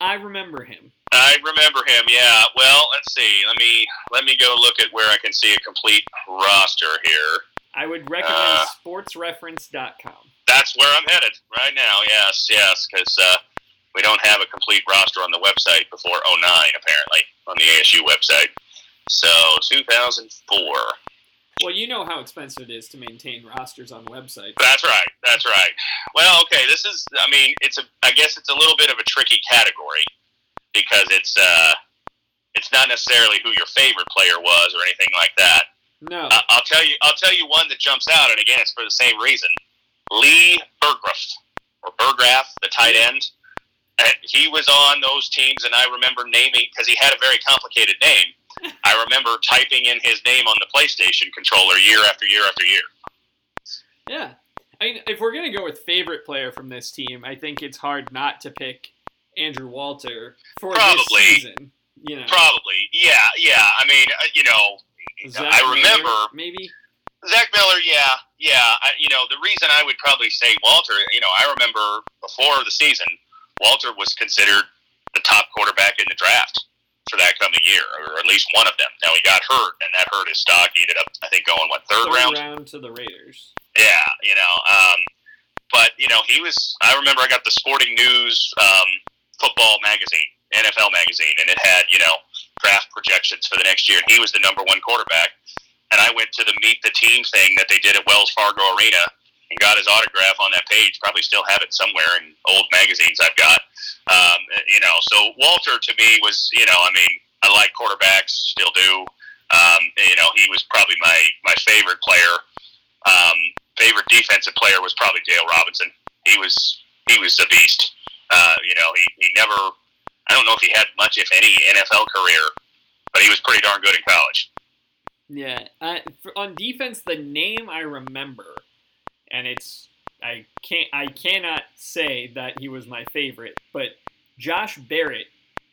I remember him. I remember him. Yeah. Well, let's see. Let me let me go look at where I can see a complete roster here. I would recommend Uh, sportsreference.com. That's where I'm headed right now. Yes, yes, because uh, we don't have a complete roster on the website before 09, apparently, on the ASU website. So 2004. Well, you know how expensive it is to maintain rosters on websites. That's right. That's right. Well, okay. This is. I mean, it's a. I guess it's a little bit of a tricky category because it's. uh It's not necessarily who your favorite player was or anything like that. No. Uh, I'll tell you. I'll tell you one that jumps out, and again, it's for the same reason. Lee Burghgraef or Burghgraef, the tight end. And he was on those teams, and I remember naming because he had a very complicated name. I remember typing in his name on the PlayStation controller year after year after year. Yeah. I mean, if we're going to go with favorite player from this team, I think it's hard not to pick Andrew Walter for Probably. this season. You know, Probably, yeah, yeah. I mean, uh, you know, Zach I Miller, remember maybe. Zach Miller. Yeah, yeah. I, you know, the reason I would probably say Walter. You know, I remember before the season, Walter was considered the top quarterback in the draft for that coming year, or at least one of them. Now he got hurt, and that hurt his stock. He ended up, I think, going what third, Third round. round to the Raiders. Yeah, you know. Um, but you know, he was. I remember I got the Sporting News um, football magazine, NFL magazine, and it had you know draft projections for the next year, and he was the number one quarterback. And I went to the meet the team thing that they did at Wells Fargo Arena and got his autograph on that page. Probably still have it somewhere in old magazines I've got. Um, you know, so Walter to me was, you know, I mean, I like quarterbacks, still do. Um, you know, he was probably my my favorite player. Um, favorite defensive player was probably Dale Robinson. He was he was a beast. Uh, you know, he, he never. I don't know if he had much, if any, NFL career, but he was pretty darn good in college. Yeah, uh, for, on defense, the name I remember, and it's I can't I cannot say that he was my favorite, but Josh Barrett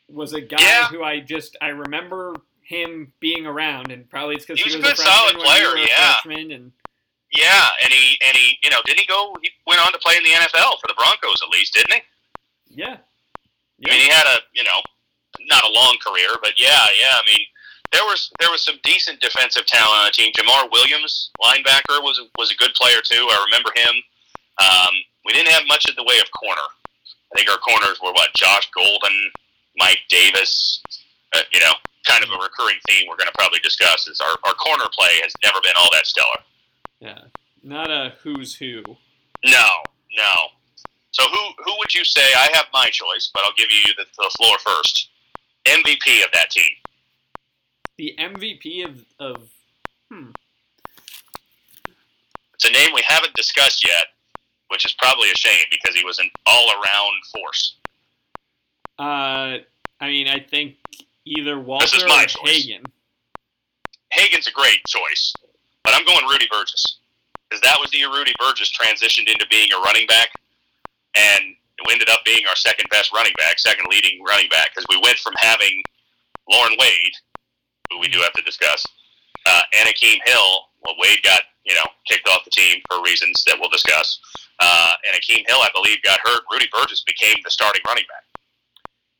was a guy Yeah. who I just I remember him being around, and probably it's because He he, was a good, a solid player, yeah. freshman, and Yeah, and he and he, you know, did he go? He went on to play in the NFL for the Broncos at least, didn't he? Yeah, I mean, he had a you know, not a long career, but yeah, yeah. I mean, there was there was some decent defensive talent on the team. Jamar Williams, linebacker, was was a good player too. I remember him. Um, we didn't have much in the way of corner. I think our corners were what Josh Golden, Mike Davis. Uh, you know, kind of a recurring theme we're going to probably discuss is our, our corner play has never been all that stellar. yeah, not a who's who. No, no. So who who would you say? I have my choice, but I'll give you the, the floor first. MVP of that team. The MVP of of hmm, It's a name we haven't discussed yet, which is probably a shame because he was an all-around force. uh, I mean, I think either Walter is my or choice. Hagan. Hagan's a great choice, but I'm going Rudy Burgess because that was the year Rudy Burgess transitioned into being a running back, and ended up being our second best running back, second leading running back because we went from having Loren Wade, who we do have to discuss, uh, and Hakim Hill. Well, Wade got you know kicked off the team for reasons that we'll discuss, uh, and Hakim Hill, I believe, got hurt. Rudy Burgess became the starting running back.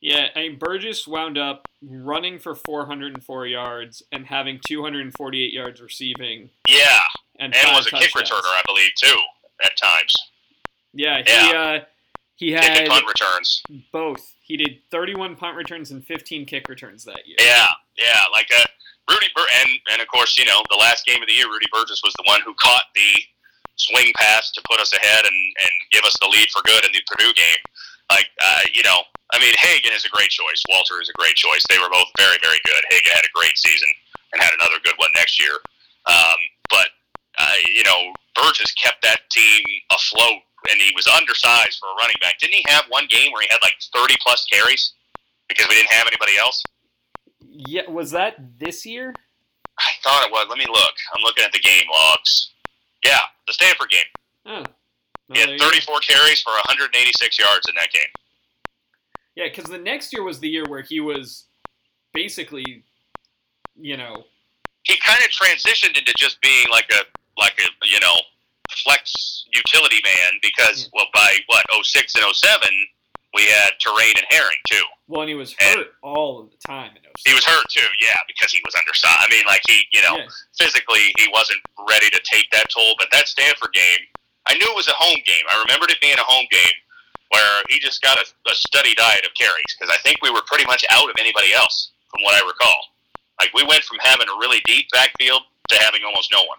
Yeah, I mean, Burgess wound up running for 404 yards and having 248 yards receiving, Yeah, and, and was a kick returner, I believe, too, at times. Yeah, he uh, he Kick and had punt returns. both. He did 31 punt returns and 15 kick returns that year. Yeah, yeah, like uh, Rudy Bur- and and of course, you know, the last game of the year, Rudy Burgess was the one who caught the swing pass to put us ahead and and give us the lead for good in the Purdue game. Like, uh, you know, I mean, Hagan is a great choice. Walter is a great choice. They were both very, very good. Hagan had a great season and had another good one next year. Um, but uh, you know, Burgess kept that team afloat, and he was undersized for a running back. Didn't he have one game where he had like thirty plus carries because we didn't have anybody else? Yeah, was that this year? I thought it was. Let me look. I'm looking at the game logs. Yeah, the Stanford game. Oh, He Well, there had you 34 carries for 186 yards in that game. Yeah, because the next year was the year where he was basically, you know, He kind of transitioned into just being like a like a you know flex utility man because well by what 06 and 07 we had Torain and Herring too. well, and he was And- hurt all of the time. In 06. He was hurt too, yeah, because he was undersized. I mean, like he you know Yeah. physically he wasn't ready to take that toll. But that Stanford game, I knew it was a home game. I remembered it being a home game where he just got a, a steady diet of carries because I think we were pretty much out of anybody else from what I recall. Like we went from having a really deep backfield to having almost no one.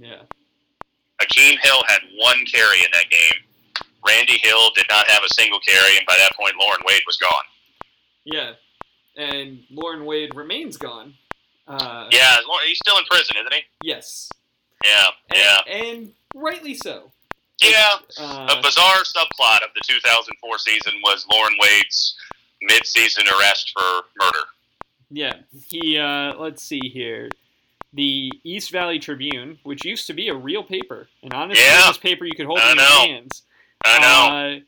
Yeah. Hakim Hill had one carry in that game. Randy Hill did not have a single carry, and by that point, Loren Wade was gone. Yeah. And Loren Wade remains gone. Uh, Yeah, he's still in prison, isn't he? Yes. Yeah, And, yeah, and rightly so. yeah. Uh, A bizarre subplot of the 2004 season was Loren Wade's mid-season arrest for murder. Yeah, he. Uh, let's see here. The East Valley Tribune, which used to be a real paper, an honest Yeah. paper you could hold I in your hands. I know. Uh,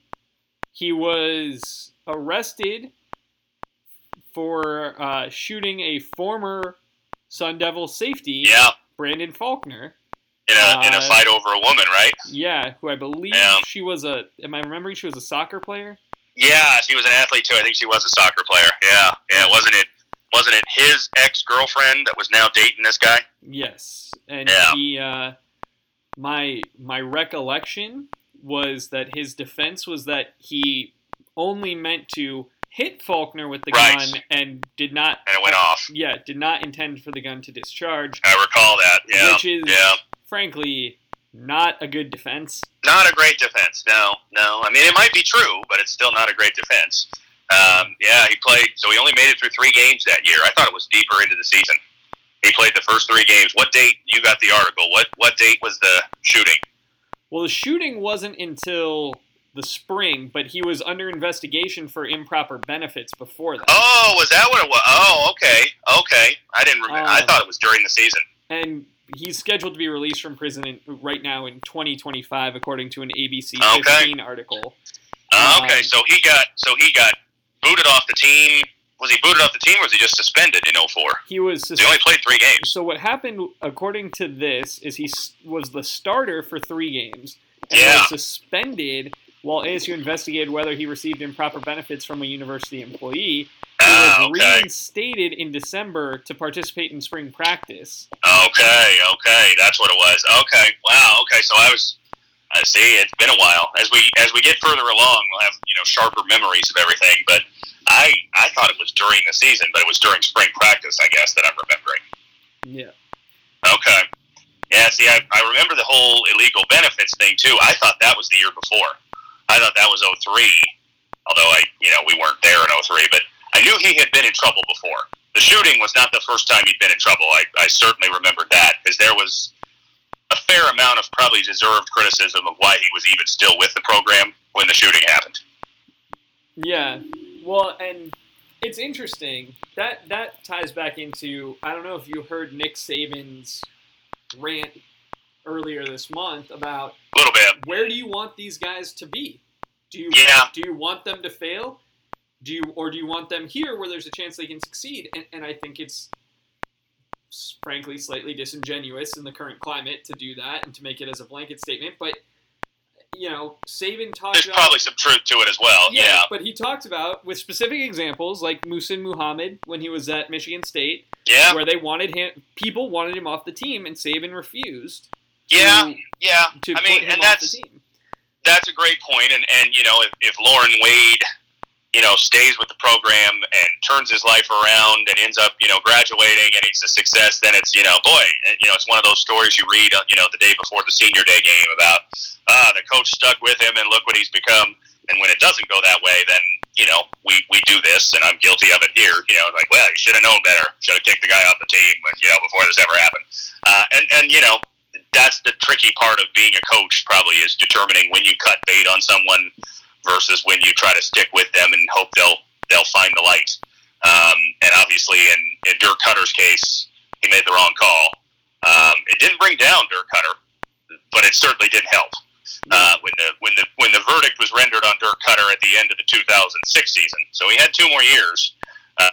he was arrested for uh, shooting a former Sun Devil safety, yeah, Brandon Faulkner. in a in a uh, fight over a woman, right? Yeah, who I believe Yeah. she was a. Am I remembering she was a soccer player? Yeah, she was an athlete too. I think she was a soccer player. Yeah, yeah. Wasn't it? Wasn't it his ex girlfriend that was now dating this guy? Yes, and Yeah. he. Uh, my my recollection was that his defense was that he only meant to hit Faulkner with the Right. gun and did not. and it went off. Yeah, did not intend for the gun to discharge, I recall that. Yeah, which is yeah. frankly not a good defense. Not a great defense. No, no. I mean, it might be true, but it's still not a great defense. Um, yeah, he played. So he only made it through three games that year. I thought it was deeper into the season. He played the first three games. What date? You got the article. What what date was the shooting? Well, the shooting wasn't until the spring, but he was under investigation for improper benefits before that. Oh, was that what it was? Oh, okay, okay. I didn't. Remember. I Um, thought it was during the season. And he's scheduled to be released from prison in, right now in 2025, according to an ABC Okay. 15 article. Oh, okay, um, so he got so he got booted off the team. Was he booted off the team, or was he just suspended in 04? He was Suspended. He only played three games. so what happened, according to this, is he was the starter for three games and Yeah. was suspended while ASU investigated whether he received improper benefits from a university employee. He Ah, was okay, reinstated in December to participate in spring practice. okay, okay. That's what it was. Okay, wow. Okay, so I was. I see. It's been a while. As we as we get further along, we'll have you know sharper memories of everything. But I I thought it was during the season, but it was during spring practice. I guess that I'm remembering. Yeah. Okay. Yeah, see, I, I remember the whole illegal benefits thing too. I thought that was the year before. I thought that was 03, although I, you know, we weren't there in 03, but I knew he had been in trouble before. The shooting was not the first time he'd been in trouble. I, I certainly remembered that because there was a fair amount of probably deserved criticism of why he was even still with the program when the shooting happened. Yeah. Well, and it's interesting that that ties back into I don't know if you heard Nick Saban's rant earlier this month about A little bit. where do you want these guys to be? Do you Yeah. do you want them to fail? Do you or do you want them here where there's a chance they can succeed? And, and I think it's frankly slightly disingenuous in the current climate to do that and to make it as a blanket statement. But you know, Saban talked There's about probably some truth to it as well. Yeah. but he talked about with specific examples like Muhsin Muhammad when he was at Michigan State, Yeah. where they wanted him, people wanted him off the team, and Saban refused. Yeah. to, Yeah. to I mean, and off that's the team. that's a great point, and and you know if, if Loren Wade, you know, stays with the program and turns his life around and ends up you know graduating and he's a success, then it's you know boy, you know it's one of those stories you read uh, you know the day before the senior day game about ah the coach stuck with him and look what he's become, and when it doesn't go that way, then you know we we do this and I'm guilty of it here, you know like well you should have known better, should have kicked the guy off the team, you know before this ever happened, uh, and and you know that's the tricky part of being a coach probably is determining when you cut bait on someone versus when you try to stick with them and hope they'll they'll find the light. Um, and obviously, in, in Dirk Koetter's case, he made the wrong call. Um, it didn't bring down Dirk Koetter, but it certainly didn't help. Uh, when the when the when the verdict was rendered on Dirk Koetter at the end of the 2006 season, so he had two more years. Uh,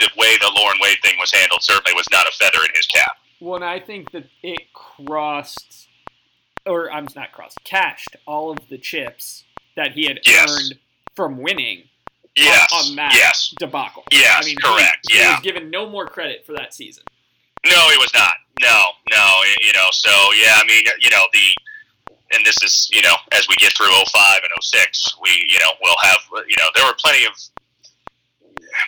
the way the Loren Wade thing was handled certainly was not a feather in his cap. Well, and I think that it crossed, or I'm not crossed, cashed all of the chips that he had Yes. earned from winning Yes, on that yes, debacle. Yes, I mean, he- correct, He, yeah. was given no more credit for that season. No, he was not. No, no. You know, so yeah, I mean, you know, the and this is you know, as we get through 05 and 06, we you know we'll have you know there were plenty of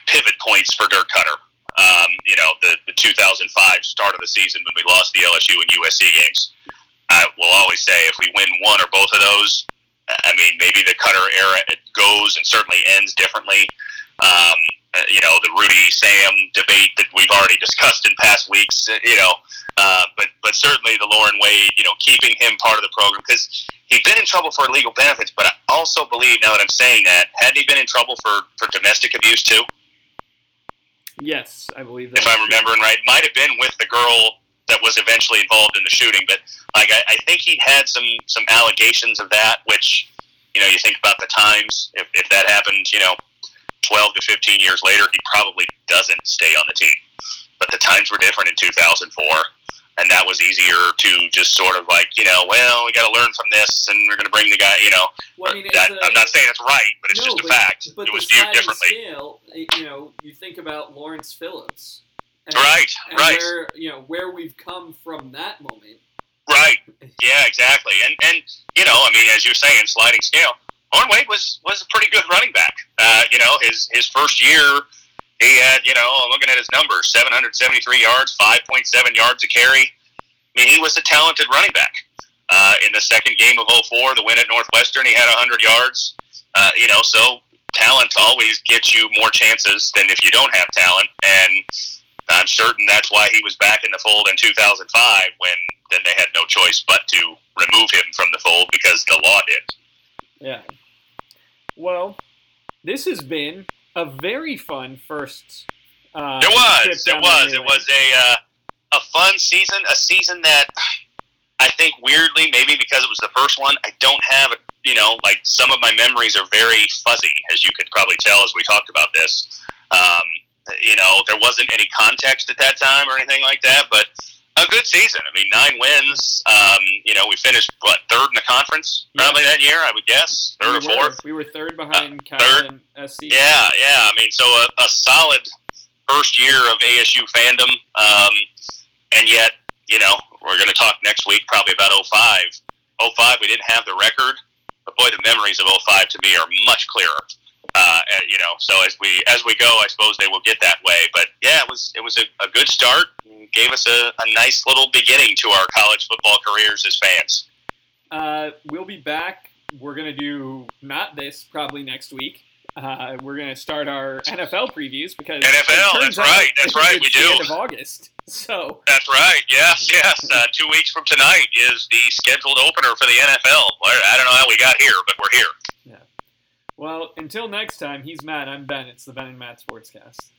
pivot points for Dirk Koetter. Um, you know, the the 2005 start of the season when we lost the LSU and USC games. I will always say if we win one or both of those, I mean, maybe the Koetter era goes and certainly ends differently. Um, uh, you know, the Rudy Sam debate that we've already discussed in past weeks. uh, You know, uh, but but certainly the Loren Wade, you know, keeping him part of the program because he'd been in trouble for illegal benefits. But I also believe now that I'm saying that, hadn't he been in trouble for for domestic abuse too? Yes, I believe that. If I'm remembering right, might have been with the girl that was eventually involved in the shooting. But like, I, I think he had some some allegations of that, which you know, you think about the times. If if that happened, you know, 12 to 15 years later, he probably doesn't stay on the team. But the times were different in 2004, and that was easier to just sort of like, you know, well, we got to learn from this, and we're going to bring the guy, you know. Well, I mean, that, a, I'm not saying it's right, but it's No, just a but- fact. But it was viewed differently. scale, you know, you think about Lawrence Phillips. And, Right, and right. Where, you know, where we've come from that moment. Right. Yeah, exactly. And and you know, I mean, as you're saying, sliding scale. Owen Wade was was a pretty good running back. Uh, you know, his his first year, he had you know, looking at his numbers, 773 yards, 5.7 yards a carry. I mean, he was a talented running back. Uh, in the second game of 04, the win at Northwestern, he had 100 yards. Uh, you know, so talent always gets you more chances than if you don't have talent. And I'm certain that's why he was back in the fold in 2005 when then they had no choice but to remove him from the fold because the law did. Yeah. Well, this has been a very fun first. Uh, it was. It was. It was a uh, a fun season. A season that I think weirdly, maybe because it was the first one, I don't have you know like some of my memories are very fuzzy, as you could probably tell as we talked about this. Um, you know, there wasn't any context at that time or anything like that, but a good season. I mean, nine wins. Um, you know, we finished what third in the conference probably yeah. that year. I would guess third we or fourth. We were third behind uh, third. and SC. Yeah, yeah. I mean, so a, a solid first year of ASU fandom, um, and yet, you know, we're going to talk next week probably about 05. 05, we didn't have the record, but boy, the memories of 05 to me are much clearer. Uh, you know, so as we as we go, I suppose they will get that way. But yeah, it was it was a, a good start. Gave us a, a nice little beginning to our college football careers as fans. Uh, we'll be back. We're gonna do not this probably next week. Uh, we're gonna start our NFL previews because NFL. That's right. That's right. We do. End of August. So that's right. Yes. Yes. Uh, two weeks from tonight is the scheduled opener for the NFL. I don't know how we got here, but we're here. Well, until next time, he's Matt. I'm Ben. It's the Ben and Matt Sportscast.